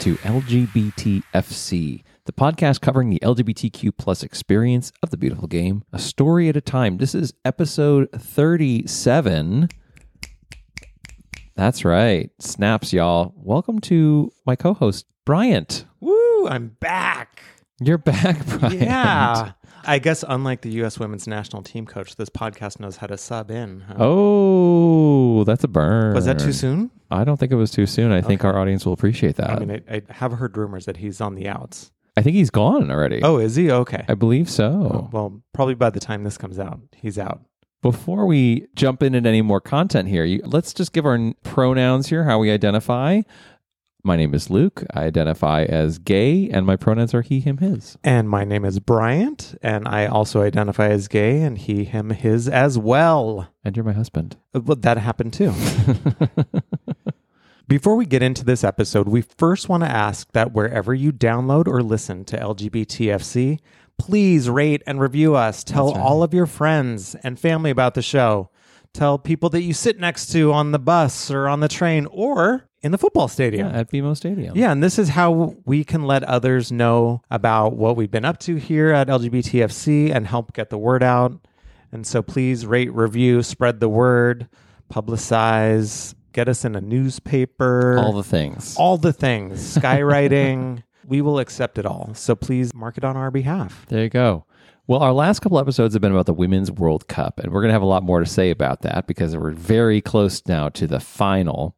To LGBTFC, the podcast covering the LGBTQ plus experience of the beautiful game, a story at a time. This is episode 37. That's right. Snaps, y'all. Welcome to my co host, Bryant. Woo, I'm back. You're back, Bryant. Yeah. I guess unlike the U.S. women's national team coach, this podcast knows how to sub in. huh? Oh, that's a burn. Was that too soon? I don't think it was too soon. I think our audience will appreciate that. I mean, I, I have heard rumors that he's on the outs. I think he's gone already. Oh, is he? Okay. I believe so. Oh, well, probably by the time this comes out, he's out. Before we jump into any more content here, you, let's just give our n- pronouns here, how we identify. My name is Luke. I identify as gay, and my pronouns are he, him, his. And my name is Bryant, and I also identify as gay, and he, him, his as well. And you're my husband. Uh, Well, that happened too. Before we get into this episode, we first want to ask that wherever you download or listen to LGBTFC, please rate and review us. Tell right. all of your friends and family about the show. Tell people that you sit next to on the bus or on the train or in the football stadium. Yeah, at BMO Stadium. Yeah, and this is how we can let others know about what we've been up to here at LGBTFC and help get the word out. And so please rate, review, spread the word, publicize, get us in a newspaper, All the things. all the things, skywriting. we will accept it all. So please mark it on our behalf. There you go. Well, our last couple episodes have been about the Women's World Cup, and we're going to have a lot more to say about that because we're very close now to the final.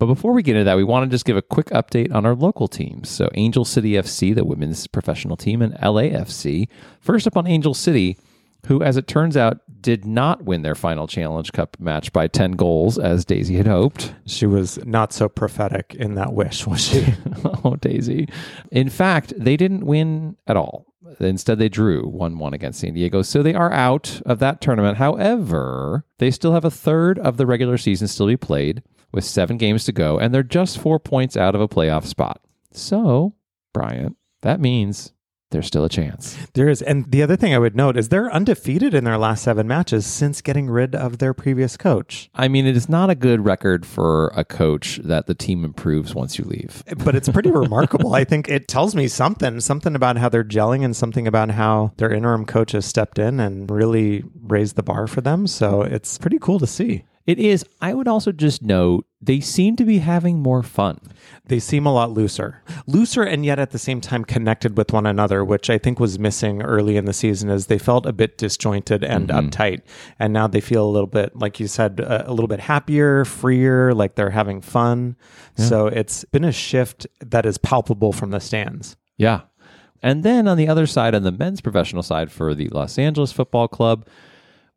But before we get into that, we want to just give a quick update on our local teams. So, Angel City FC, the women's professional team, and LAFC. First up on Angel City, who, as it turns out, did not win their final Challenge Cup match by 10 goals, as Daisy had hoped. She was not so prophetic in that wish, was she? oh, Daisy. In fact, they didn't win at all. Instead, they drew 1 1 against San Diego. So they are out of that tournament. However, they still have a third of the regular season still to be played with seven games to go, and they're just four points out of a playoff spot. So, Bryant, that means there's still a chance. There is. And the other thing I would note is they're undefeated in their last seven matches since getting rid of their previous coach. I mean, it is not a good record for a coach that the team improves once you leave. But it's pretty remarkable. I think it tells me something, something about how they're gelling and something about how their interim coach has stepped in and really raised the bar for them. So it's pretty cool to see. It is. I would also just note they seem to be having more fun. They seem a lot looser. Looser and yet at the same time connected with one another, which I think was missing early in the season as they felt a bit disjointed and mm-hmm. uptight. And now they feel a little bit, like you said, a, a little bit happier, freer, like they're having fun. So it's been a shift that is palpable from the stands. Yeah. And then on the other side, on the men's professional side for the Los Angeles Football Club,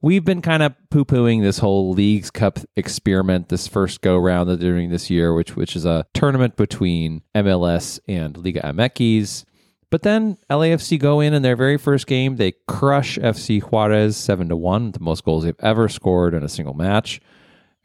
we've been kind of poo pooing this whole Leagues Cup experiment, this first go round that they're doing this year, which which is a tournament between MLS and Liga MX. But then LAFC go in in their very first game, they crush FC Juarez seven to one, the most goals they've ever scored in a single match.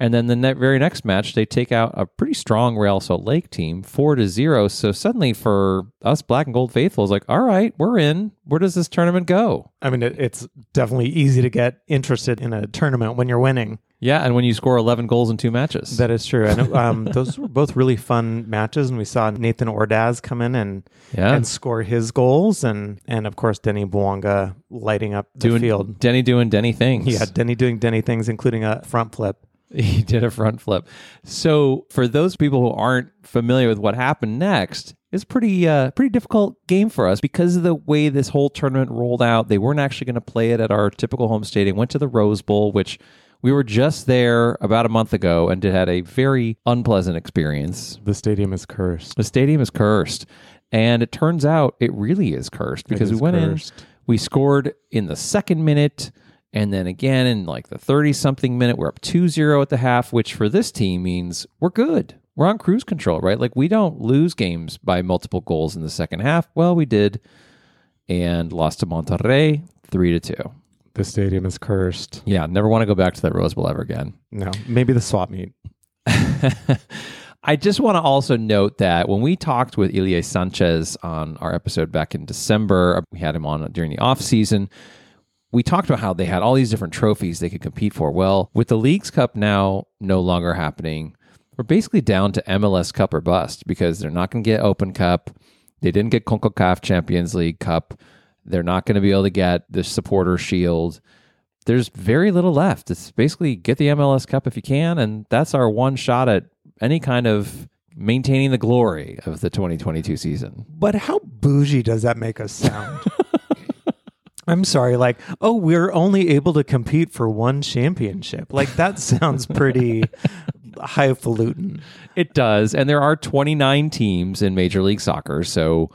And then the ne- very next match, they take out a pretty strong Real Salt Lake team, four to zero. So suddenly, for us black and gold faithful, faithfuls, like, all right, we're in. Where does this tournament go? I mean, it, it's definitely easy to get interested in a tournament when you're winning. Yeah, and when you score eleven goals in two matches, That is true. And um, those were both really fun matches. And we saw Nathan Ordaz come in and yeah, and score his goals, and and of course Denny Bouanga lighting up the doing field. Denny doing Denny things. Yeah, Denny doing Denny things, including a front flip. He did a front flip. So for those people who aren't familiar with what happened next, it's pretty uh, pretty difficult game for us because of the way this whole tournament rolled out. They weren't actually going to play it at our typical home stadium. Went to the Rose Bowl, which we were just there about a month ago and had a very unpleasant experience. The stadium is cursed. The stadium is cursed, and it turns out it really is cursed because we went cursed. in, we scored in the second minute. And then again in like the 30 something minute, we're up 2 0 at the half, which for this team means we're good. We're on cruise control, right? Like we don't lose games by multiple goals in the second half. Well, we did and lost to Monterrey 3 to 2. The stadium is cursed. Yeah, never want to go back to that Rose Bowl ever again. No, maybe the swap meet. I just want to also note that when we talked with Ilie Sanchez on our episode back in December, we had him on during the off season. We talked about how they had all these different trophies they could compete for. Well, with the Leagues Cup now no longer happening, we're basically down to MLS Cup or bust because they're not going to get Open Cup. They didn't get CONCACAF Champions League Cup. They're not going to be able to get the supporter shield. There's very little left. It's basically get the MLS Cup if you can, and that's our one shot at any kind of maintaining the glory of the 2022 season. But how bougie does that make us sound? I'm sorry, like, oh, we're only able to compete for one championship. Like, that sounds pretty highfalutin. It does. And there are 29 teams in Major League Soccer. So,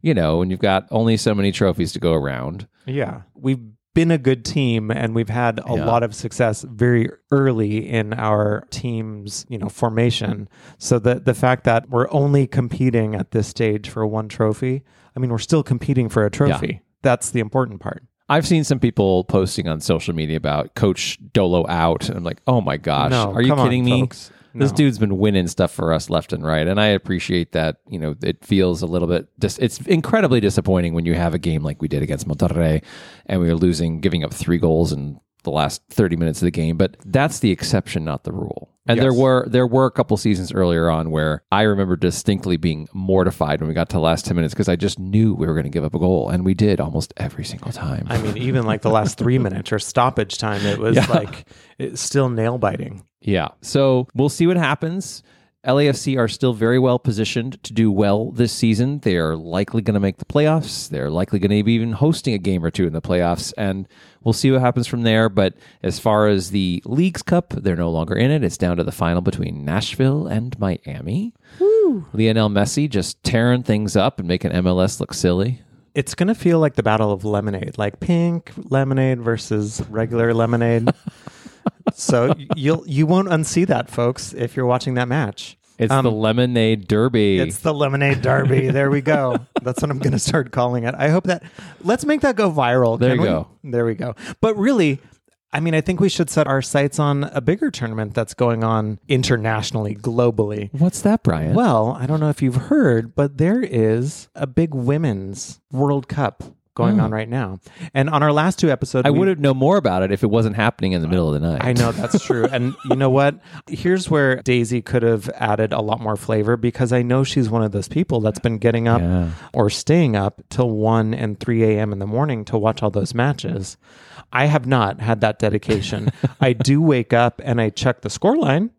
you know, and you've got only so many trophies to go around. Yeah. We've been a good team and we've had a Yeah. lot of success very early in our team's, you know, formation. So the the fact that we're only competing at this stage for one trophy, I mean, we're still competing for a trophy. That's the important part. I've seen some people posting on social media about Coach Dolo out. And I'm like, oh my gosh, No, are you come on, kidding me? folks. This dude's been winning stuff for us left and right. And I appreciate that. You know, it feels a little bit, dis- it's incredibly disappointing when you have a game like we did against Monterrey and we were losing, giving up three goals in the last 30 minutes of the game. But that's the exception, not the rule. And there were there were a couple seasons earlier on where I remember distinctly being mortified when we got to the last 10 minutes because I just knew we were going to give up a goal. And we did almost every single time. I mean, even like the last three minutes or stoppage time, it was Yeah. like it's still nail biting. Yeah. So we'll see what happens. LAFC are still very well positioned to do well this season. They are likely going to make the playoffs. They're likely going to be even hosting a game or two in the playoffs, and we'll see what happens from there. But as far as the Leagues Cup, they're no longer in it. It's down to the final between Nashville and Miami. Lionel Messi just tearing things up and making MLS look silly. It's gonna feel like the battle of lemonade, like pink lemonade versus regular lemonade. so you'll you won't unsee that, folks, if you're watching that match. It's Um, the Lemonade Derby. It's the lemonade derby. There we go. That's what I'm going to start calling it. I hope that let's make that go viral. There you we? go. There we go. But really, I mean, I think we should set our sights on a bigger tournament that's going on internationally, globally. What's that, Brian? Well, I don't know if you've heard, but there is a big women's World Cup going on mm. right now. And on our last two episodes. I we- would have known more about it if it wasn't happening in the middle of the night. I know that's true. and you know what? Here's where Daisy could have added a lot more flavor because I know she's one of those people that's been getting up Yeah. or staying up till 1 and 3 a.m. in the morning to watch all those matches. I have not had that dedication. I do wake up and I check the scoreline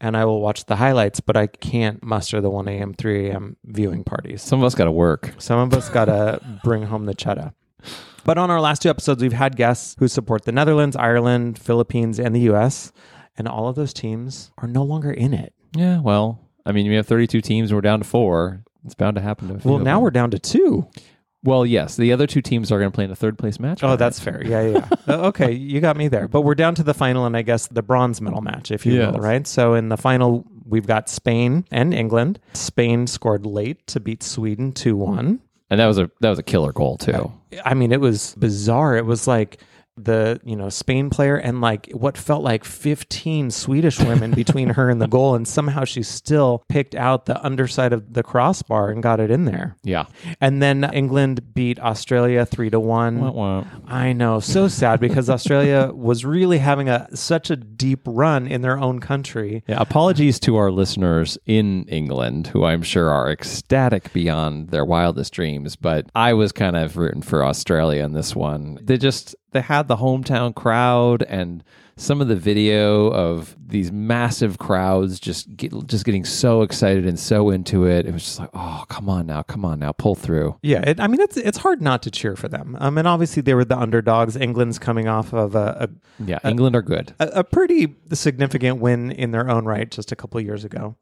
and I will watch the highlights, but I can't muster the 1 a.m., 3 a.m. viewing parties. Some of us got to work. Some of us got to bring home the cheddar. But on our last two episodes, we've had guests who support the Netherlands, Ireland, Philippines, and the US. And all of those teams are no longer in it. Yeah, well, I mean, we have 32 teams and we're down to four. It's bound to happen to a few Well, now we're down to two. Well, yes, the other two teams are going to play in a third place match. Oh, Brian. that's fair. Yeah, yeah. yeah. Uh, okay, you got me there. But we're down to the final and I guess the bronze medal match, if you Yes. will, right? So in the final, we've got Spain and England. Spain scored late to beat Sweden 2 1. and that was a that was a killer goal too. I mean, it was bizarre. It was like the you know Spain player and like what felt like 15 Swedish women between her and the goal, and somehow she still picked out the underside of the crossbar and got it in there. Yeah, And then England beat Australia three to one. Wah, wah. I know, so sad because Australia was really having a such a deep run in their own country. yeah. Apologies to our listeners in England, who I'm sure are ecstatic beyond their wildest dreams. But I was kind of rooting for Australia in this one. They just they had the hometown crowd and some of the video of these massive crowds just get, just getting so excited and so into it. It was just like, oh, come on now, come on now, pull through. Yeah, it, I mean it's it's hard not to cheer for them. Um, and obviously they were the underdogs. England's coming off of a, a Yeah, England are good. a, a pretty significant win in their own right just a couple of years ago.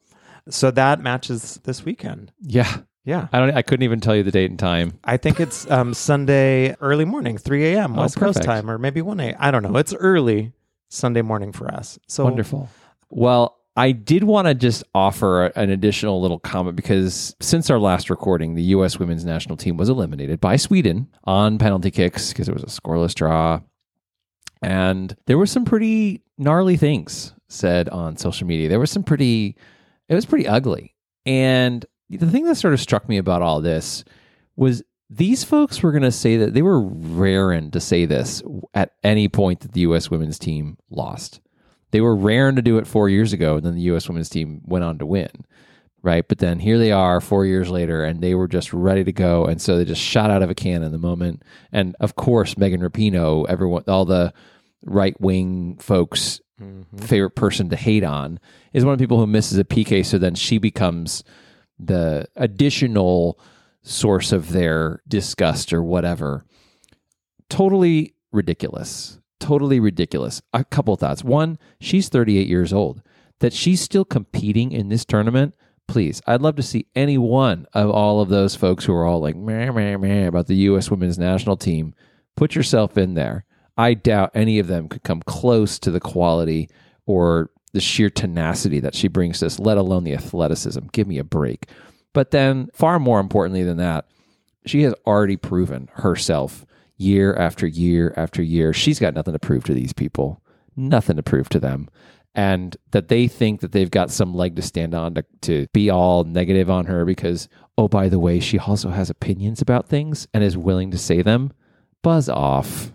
So that matches this weekend. Yeah, Yeah. I don't. I couldn't even tell you the date and time. I think it's um, Sunday early morning, 3 a.m. Oh, West Coast time, or maybe 1 a.m. I don't know. It's early Sunday morning for us. So Wonderful. Well, I did want to just offer an additional little comment because since our last recording, the U.S. women's national team was eliminated by Sweden on penalty kicks because it was a scoreless draw. And there were some pretty gnarly things said on social media. There was some pretty, it was pretty ugly. And the thing that sort of struck me about all this was these folks were going to say that they were raring to say this at any point that the U.S. women's team lost. They were raring to do it four years ago, and then the U.S. women's team went on to win, right? But then here they are four years later, and they were just ready to go, and so they just shot out of a cannon the moment. And of course, Megan Rapinoe, everyone, all the right wing folks mm-hmm. favorite person to hate on is one of the people who misses a PK. So then she becomes the additional source of their disgust or whatever. Totally ridiculous. Totally ridiculous. A couple thoughts. One, she's 38 years old. That she's still competing in this tournament. Please, I'd love to see any one of all of those folks who are all like meh, meh, meh about the U.S. women's national team. Put yourself in there. I doubt any of them could come close to the quality or the sheer tenacity that she brings to us, let alone the athleticism. Give me a break. But then, far more importantly than that, she has already proven herself year after year after year. She's got nothing to prove to these people, nothing to prove to them. And that they think that they've got some leg to stand on to, to be all negative on her because, oh, by the way, she also has opinions about things and is willing to say them. Buzz off.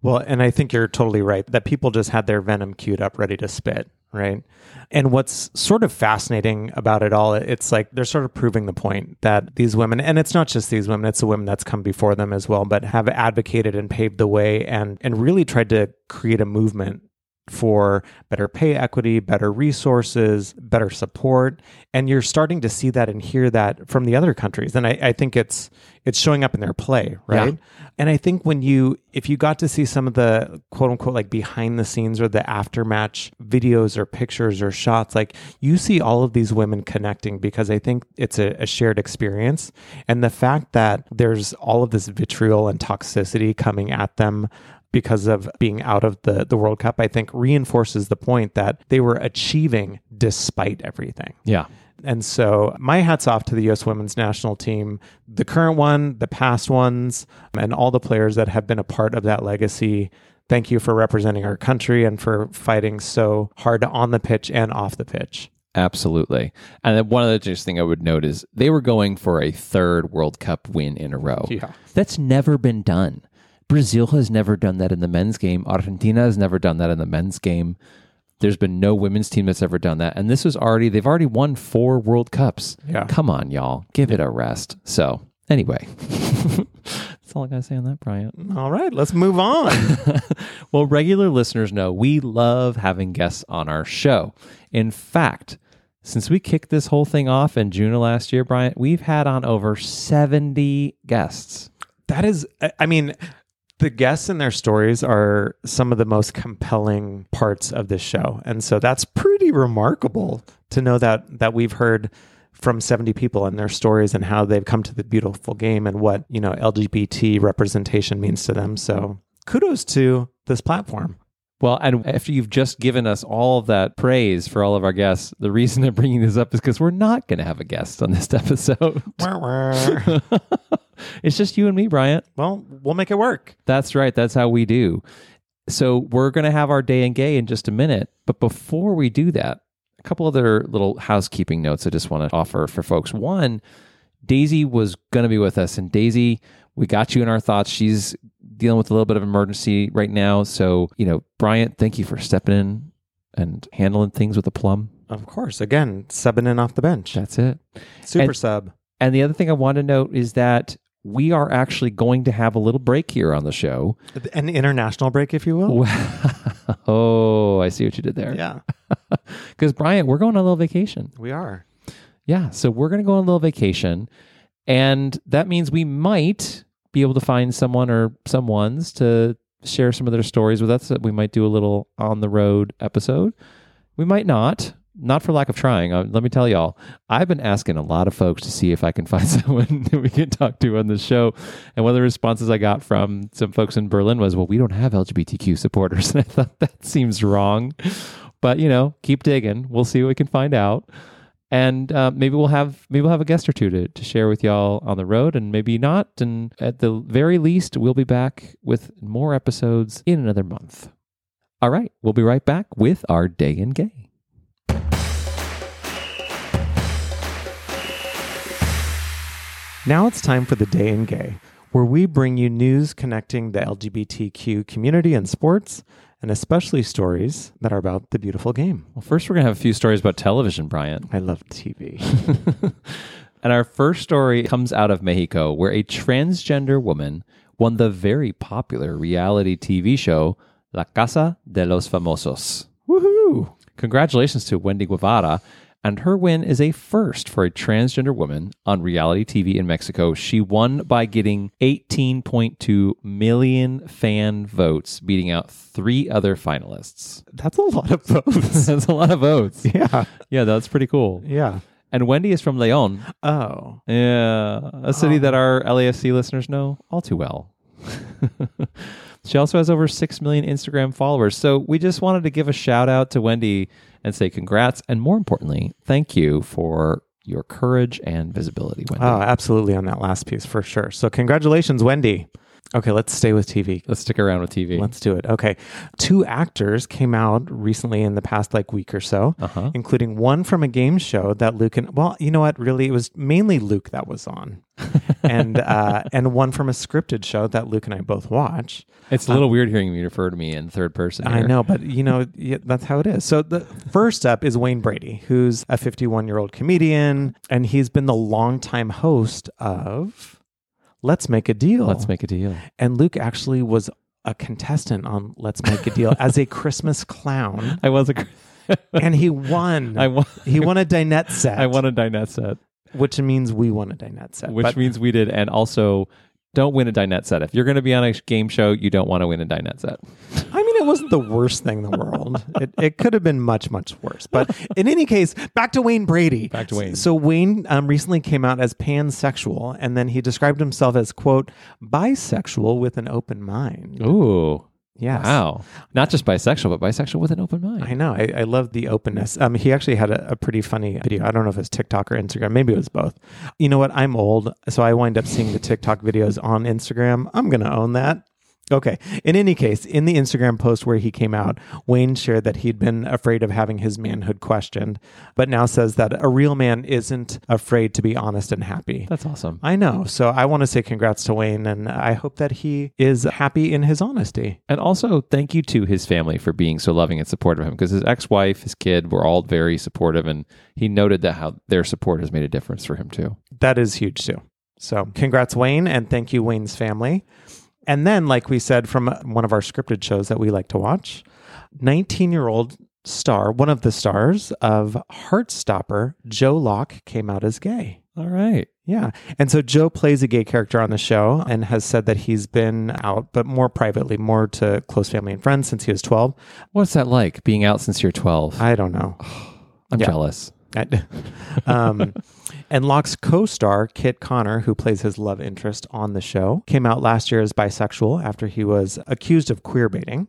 Well, and I think you're totally right that people just had their venom queued up ready to spit, right? And what's sort of fascinating about it all, it's like they're sort of proving the point that these women, and it's not just these women, it's the women that's come before them as well, but have advocated and paved the way and and really tried to create a movement for better pay equity, better resources, better support. And you're starting to see that and hear that from the other countries. And I, I think it's it's showing up in their play, right? Yeah. And I think when you if you got to see some of the quote unquote like behind the scenes or the aftermatch videos or pictures or shots, like you see all of these women connecting because I think it's a, a shared experience. And the fact that there's all of this vitriol and toxicity coming at them because of being out of the, the World Cup, I think reinforces the point that they were achieving despite everything. Yeah. And so my hats off to the US women's national team, the current one, the past ones, and all the players that have been a part of that legacy. Thank you for representing our country and for fighting so hard on the pitch and off the pitch. Absolutely. And then one of the interesting thing I would note is they were going for a third World Cup win in a row. Yeah. That's never been done. Brazil has never done that in the men's game. Argentina has never done that in the men's game. There's been no women's team that's ever done that. And this was already, they've already won four World Cups. Yeah. Come on, y'all. Give it a rest. So, anyway, that's all I got to say on that, Bryant. All right, let's move on. well, regular listeners know we love having guests on our show. In fact, since we kicked this whole thing off in June of last year, Bryant, we've had on over 70 guests. that is, I- I mean, the guests and their stories are some of the most compelling parts of this show. And so that's pretty remarkable to know that that we've heard from 70 people and their stories and how they've come to the beautiful game and what, you know, LGBT representation means to them. So kudos to this platform. Well, and after you've just given us all of that praise for all of our guests, the reason I'm bringing this up is because we're not going to have a guest on this episode. It's just you and me, Bryant. well, we'll make it work. That's right. That's how we do. So we're going to have our day and gay in just a minute. But before we do that, a couple other little housekeeping notes I just want to offer for folks. One, Daisy was going to be with us, and Daisy, we got you in our thoughts. She's dealing with a little bit of emergency right now. So, you know, Bryant, thank you for stepping in and handling things with a plum. Of course. Again, subbing in off the bench. That's it. Super and- sub. And the other thing I want to note is that we are actually going to have a little break here on the show. An international break, if you will. oh, I see what you did there. Yeah, Because Bryant, we're going on a little vacation. we are. Yeah, so we're going to go on a little vacation, and that means we might be able to find someone or someone's to share some of their stories with us. We might do a little on the road episode. We might not. Not for lack of trying. Uh, let me tell y'all, I've been asking a lot of folks to see if I can find someone that we can talk to on the show. And one of the responses I got from some folks in Berlin was, well, we don't have LGBTQ supporters. And I thought that seems wrong. But, you know, keep digging. We'll see what we can find out and uh, maybe we'll have maybe we'll have a guest or two to, to share with y'all on the road and maybe not and at the very least we'll be back with more episodes in another month all right we'll be right back with our day in gay Now it's time for the Day in Gay, where we bring you news connecting the LGBTQ community and sports, and especially stories that are about the beautiful game. Well, first, we're going to have a few stories about television, Brian. I love TV. and our first story comes out of Mexico, where a transgender woman won the very popular reality TV show La Casa de los Famosos. Woohoo! Congratulations to Wendy Guevara. And her win is a first for a transgender woman on reality TV in Mexico. She won by getting 18.2 million fan votes, beating out three other finalists. That's a lot of votes. That's a lot of votes. yeah. Yeah, that's pretty cool. Yeah. And Wendy is from Leon. Oh. Yeah, a city oh. that our LAFC listeners know all too well. she also has over 6 million Instagram followers. So we just wanted to give a shout out to Wendy and say congrats. And more importantly, thank you for your courage and visibility, Wendy. Oh, absolutely on that last piece for sure. So congratulations, Wendy. Okay, let's stay with TV. Let's stick around with TV. Let's do it. Okay. Two actors came out recently in the past like week or so, Uh-huh. including one from a game show that Luke and well, you know what? Really, it was mainly Luke that was on. and uh, and one from a scripted show that Luke and I both watch. It's a little weird hearing you refer to me in third person. I know, but you know yeah, that's how it is. So the first up is Wayne Brady, who's a 51 year old comedian, and he's been the longtime host of Let's Make a Deal. Let's make a deal. and Luke actually was a contestant on Let's Make a Deal as a Christmas clown, I was a. and he won. I won. he won a dinette set. I won a dinette set, which means we won a dinette set. which means we did, and also don't win a dinette set. If you're going to be on a game show, you don't want to win a dinette set. I mean, it wasn't the worst thing in the world. it, it could have been much, much worse. But in any case, back to Wayne Brady. Back to Wayne. So Wayne um, recently came out as pansexual, and then he described himself as quote bisexual with an open mind. Ooh, Yes. wow! Not just bisexual, but bisexual with an open mind. I know. I, I love the openness. Um, he actually had a, a pretty funny video. I don't know if it's TikTok or Instagram. Maybe it was both. You know what? I'm old, so I wind up seeing the TikTok videos on Instagram. I'm gonna own that. Okay. In any case, in the Instagram post where he came out, Wayne shared that he'd been afraid of having his manhood questioned, but now says that a real man isn't afraid to be honest and happy. That's awesome. I know. So I want to say congrats to Wayne, and I hope that he is happy in his honesty. And also, thank you to his family for being so loving and supportive of him because his ex wife, his kid were all very supportive. And he noted that how their support has made a difference for him too. that is huge too. So, congrats, Wayne, and thank you, Wayne's family. And then, like we said from uh, one of our scripted shows that we like to watch, 19 year old star, one of the stars of Heartstopper, Joe Locke, came out as gay. All right. Yeah. And so Joe plays a gay character on the show and has said that he's been out, but more privately, more to close family and friends since he was 12. What's that like being out since you're 12? I don't know. I'm yeah. jealous. Um, and Locke's co-star Kit Connor, who plays his love interest on the show, came out last year as bisexual after he was accused of queer baiting.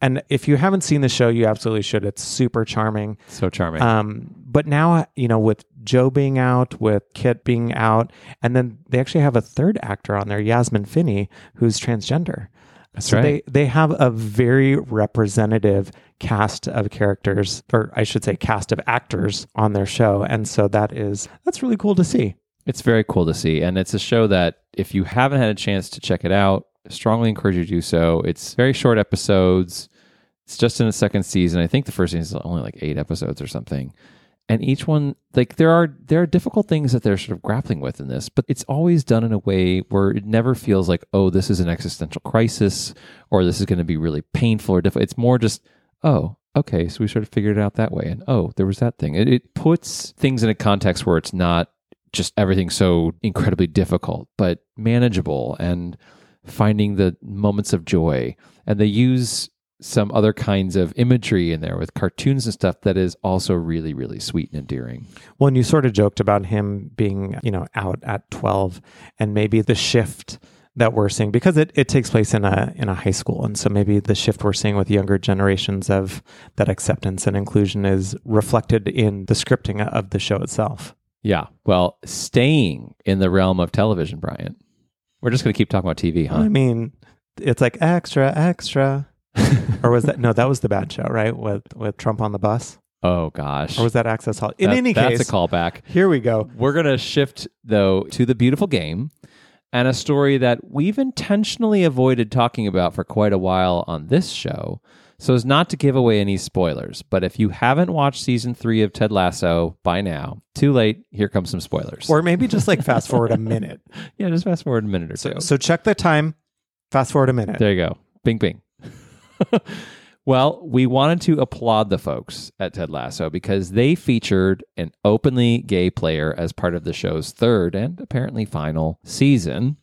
And if you haven't seen the show, you absolutely should. It's super charming. So charming. Um, but now, you know, with Joe being out, with Kit being out, and then they actually have a third actor on there, Yasmin Finney, who's transgender. That's so right. they they have a very representative cast of characters, or I should say, cast of actors on their show, and so that is that's really cool to see. It's very cool to see. And it's a show that if you haven't had a chance to check it out, strongly encourage you to do so. It's very short episodes. It's just in the second season. I think the first season is only like eight episodes or something. And each one, like there are there are difficult things that they're sort of grappling with in this, but it's always done in a way where it never feels like, oh, this is an existential crisis or this is going to be really painful or difficult. It's more just, oh, okay, so we sort of figured it out that way. And oh, there was that thing. It, it puts things in a context where it's not just everything so incredibly difficult, but manageable and finding the moments of joy. And they use some other kinds of imagery in there with cartoons and stuff that is also really, really sweet and endearing. Well, and you sort of joked about him being, you know, out at twelve, and maybe the shift that we're seeing because it, it takes place in a in a high school, and so maybe the shift we're seeing with younger generations of that acceptance and inclusion is reflected in the scripting of the show itself. Yeah. Well, staying in the realm of television, Brian, we're just going to keep talking about TV, huh? I mean, it's like extra, extra. Or was that no? That was the bad show, right? With with Trump on the bus, Oh, gosh. or was that Access Hall? In That- any that's case, that's a callback. here we go. We're going to shift, though, to the beautiful game. and a story that we've intentionally avoided talking about for quite a while on this show so as not to give away any spoilers. But if you haven't watched season three of Ted Lasso by now, too late. Here comes some spoilers. Or maybe just like fast forward a minute. yeah, just fast forward a minute or So, two. so check the time. Fast forward a minute. There you go. Bing, bing. Well, we wanted to applaud the folks at Ted Lasso because they featured an openly gay player as part of the show's third and apparently final season.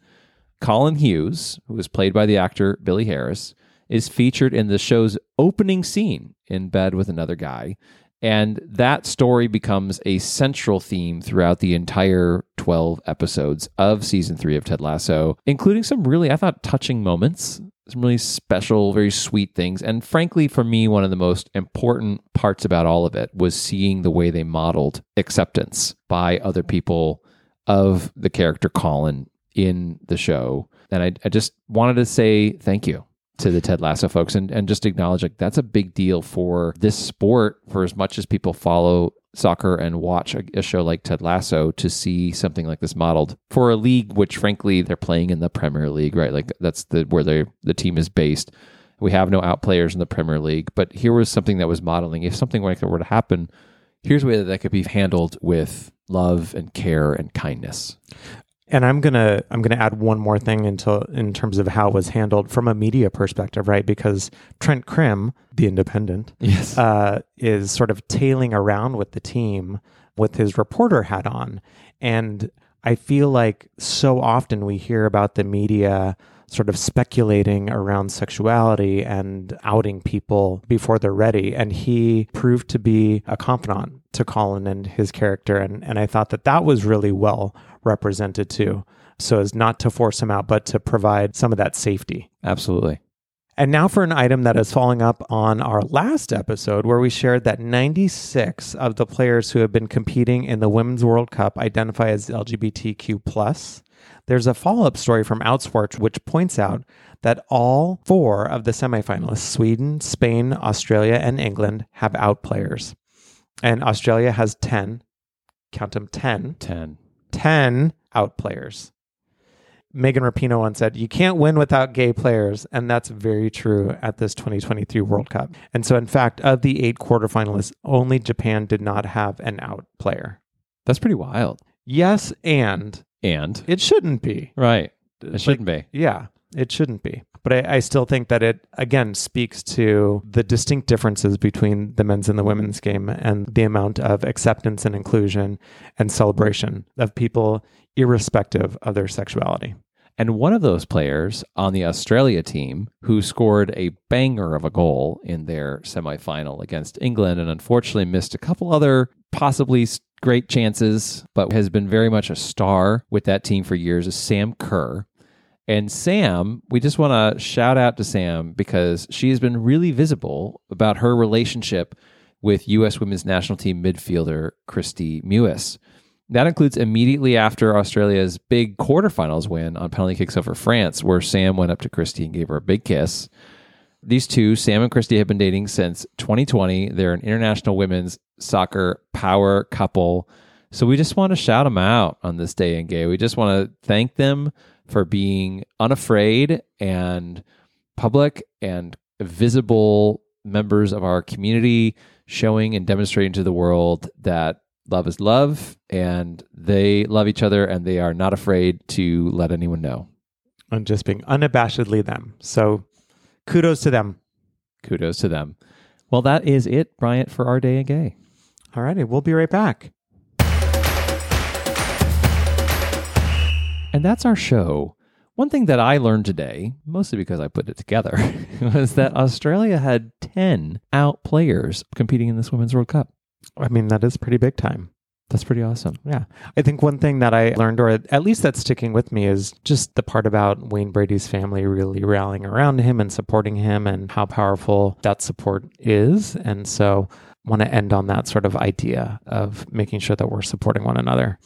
Colin Hughes, who was played by the actor Billy Harris, is featured in the show's opening scene in bed with another guy. And that story becomes a central theme throughout the entire 12 episodes of season three of Ted Lasso, including some really, I thought, touching moments, some really special, very sweet things. And frankly, for me, one of the most important parts about all of it was seeing the way they modeled acceptance by other people of the character Colin in the show. And I, I just wanted to say thank you to the Ted Lasso folks and, and just acknowledge like that's a big deal for this sport for as much as people follow soccer and watch a, a, show like Ted Lasso to see something like this modeled for a league which frankly they're playing in the Premier League, right? Like that's the where they the team is based. We have no out players in the Premier League, but here was something that was modeling. If something like that were to happen, here's a way that that could be handled with love and care and kindness. And I'm gonna I'm gonna add one more thing into in terms of how it was handled from a media perspective, right? Because Trent Crimm, the Independent, yes, uh, is sort of tailing around with the team with his reporter hat on, and I feel like so often we hear about the media sort of speculating around sexuality and outing people before they're ready. And he proved to be a confidant to Colin and his character. And, and I thought that that was really well represented too. So as not to force him out, but to provide some of that safety. Absolutely. And now for an item that is following up on our last episode, where we shared that 96 of the players who have been competing in the Women's World Cup identify as LGBTQ plus. There's a follow-up story from Outsports which points out that all four of the semifinalists, Sweden, Spain, Australia, and England, have out players. And Australia has 10, count them 10, 10. 10 out players. Megan Rapinoe once said, You can't win without gay players. And that's very true at this 2023 World Cup. And so, in fact, of the eight quarterfinalists, only Japan did not have an out player. That's pretty wild. Yes, and And it shouldn't be. right, it shouldn't be. Yeah, it shouldn't be. But I, I, still think that it, again, speaks to the distinct differences between the men's and the women's game and the amount of acceptance and inclusion and celebration of people, irrespective of their sexuality. And one of those players on the Australia team who scored a banger of a goal in their semifinal against England and unfortunately missed a couple other possibly great chances, but has been very much a star with that team for years is Sam Kerr. And Sam, we just want to shout out to Sam because she has been really visible about her relationship with U.S. women's national team midfielder Kristie Mewis. That includes immediately after Australia's big quarterfinals win on penalty kicks over France, where Sam went up to Kristie and gave her a big kiss. These two, Sam and Kristie, have been dating since 2020. They're an international women's soccer power couple. So we just want to shout them out on this day in gay. We just want to thank them for being unafraid and public and visible members of our community, showing and demonstrating to the world that love is love and they love each other and they are not afraid to let anyone know. And just being unabashedly them. So kudos to them. Kudos to them. Well, that is it, Bryant, for our day in gay. All righty, we'll be right back. And that's our show. One thing that I learned today, mostly because I put it together, was that Australia had 10 out players competing in this Women's World Cup. I mean, that is pretty big time. That's pretty awesome. Yeah. I think one thing that I learned, or at least that's sticking with me, is just the part about Wayne Brady's family really rallying around him and supporting him and how powerful that support is. And so, want to end on that sort of idea of making sure that we're supporting one another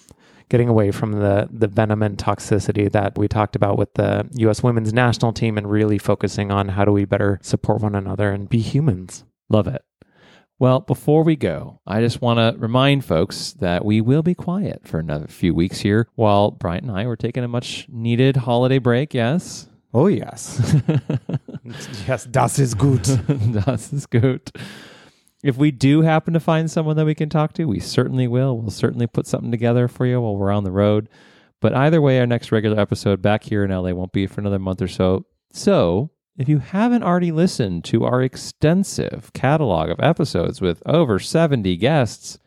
getting away from the the venom and toxicity that we talked about with the US women's national team and really focusing on how do we better support one another and be humans. Love it. Well, before we go, I just want to remind folks that we will be quiet for another few weeks here while Bryant and I were taking a much needed holiday break. Yes. Oh, yes. yes, das ist gut. das ist gut. If we do happen to find someone that we can talk to, we certainly will. We'll certainly put something together for you while we're on the road. But either way, our next regular episode back here in LA won't be for another month or so. So, if you haven't already listened to our extensive catalog of episodes with over 70 guests,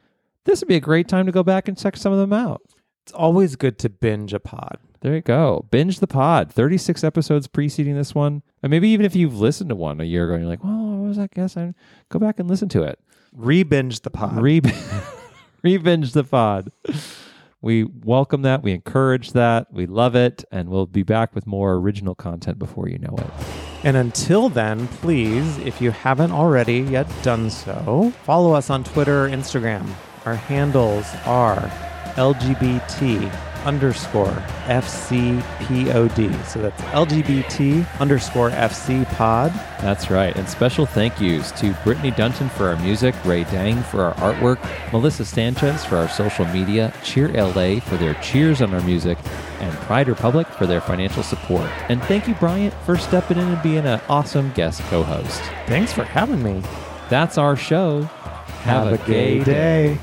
this would be a great time to go back and check some of them out. It's always good to binge a pod. There you go. Binge the pod. 36 episodes preceding this one. And maybe even if you've listened to one a year ago and you're like, well, what was that guess? I go back and listen to it. Re-binge the pod. Re binge the pod. We welcome that. We encourage that. We love it. And we'll be back with more original content before you know it. And until then, please, if you haven't already yet done so, follow us on Twitter or Instagram. Our handles are LGBT underscore FCPOD. So that's LGBT underscore FC pod. That's right. And special thank yous to Brittany Dunton for our music, Ray Dang for our artwork, Melissa Sanchez for our social media, Cheer LA for their cheers on our music, and Pride Republic for their financial support. And thank you, Bryant, for stepping in and being an awesome guest co host. Thanks for having me. That's our show. Have, Have a, a, gay, day. day.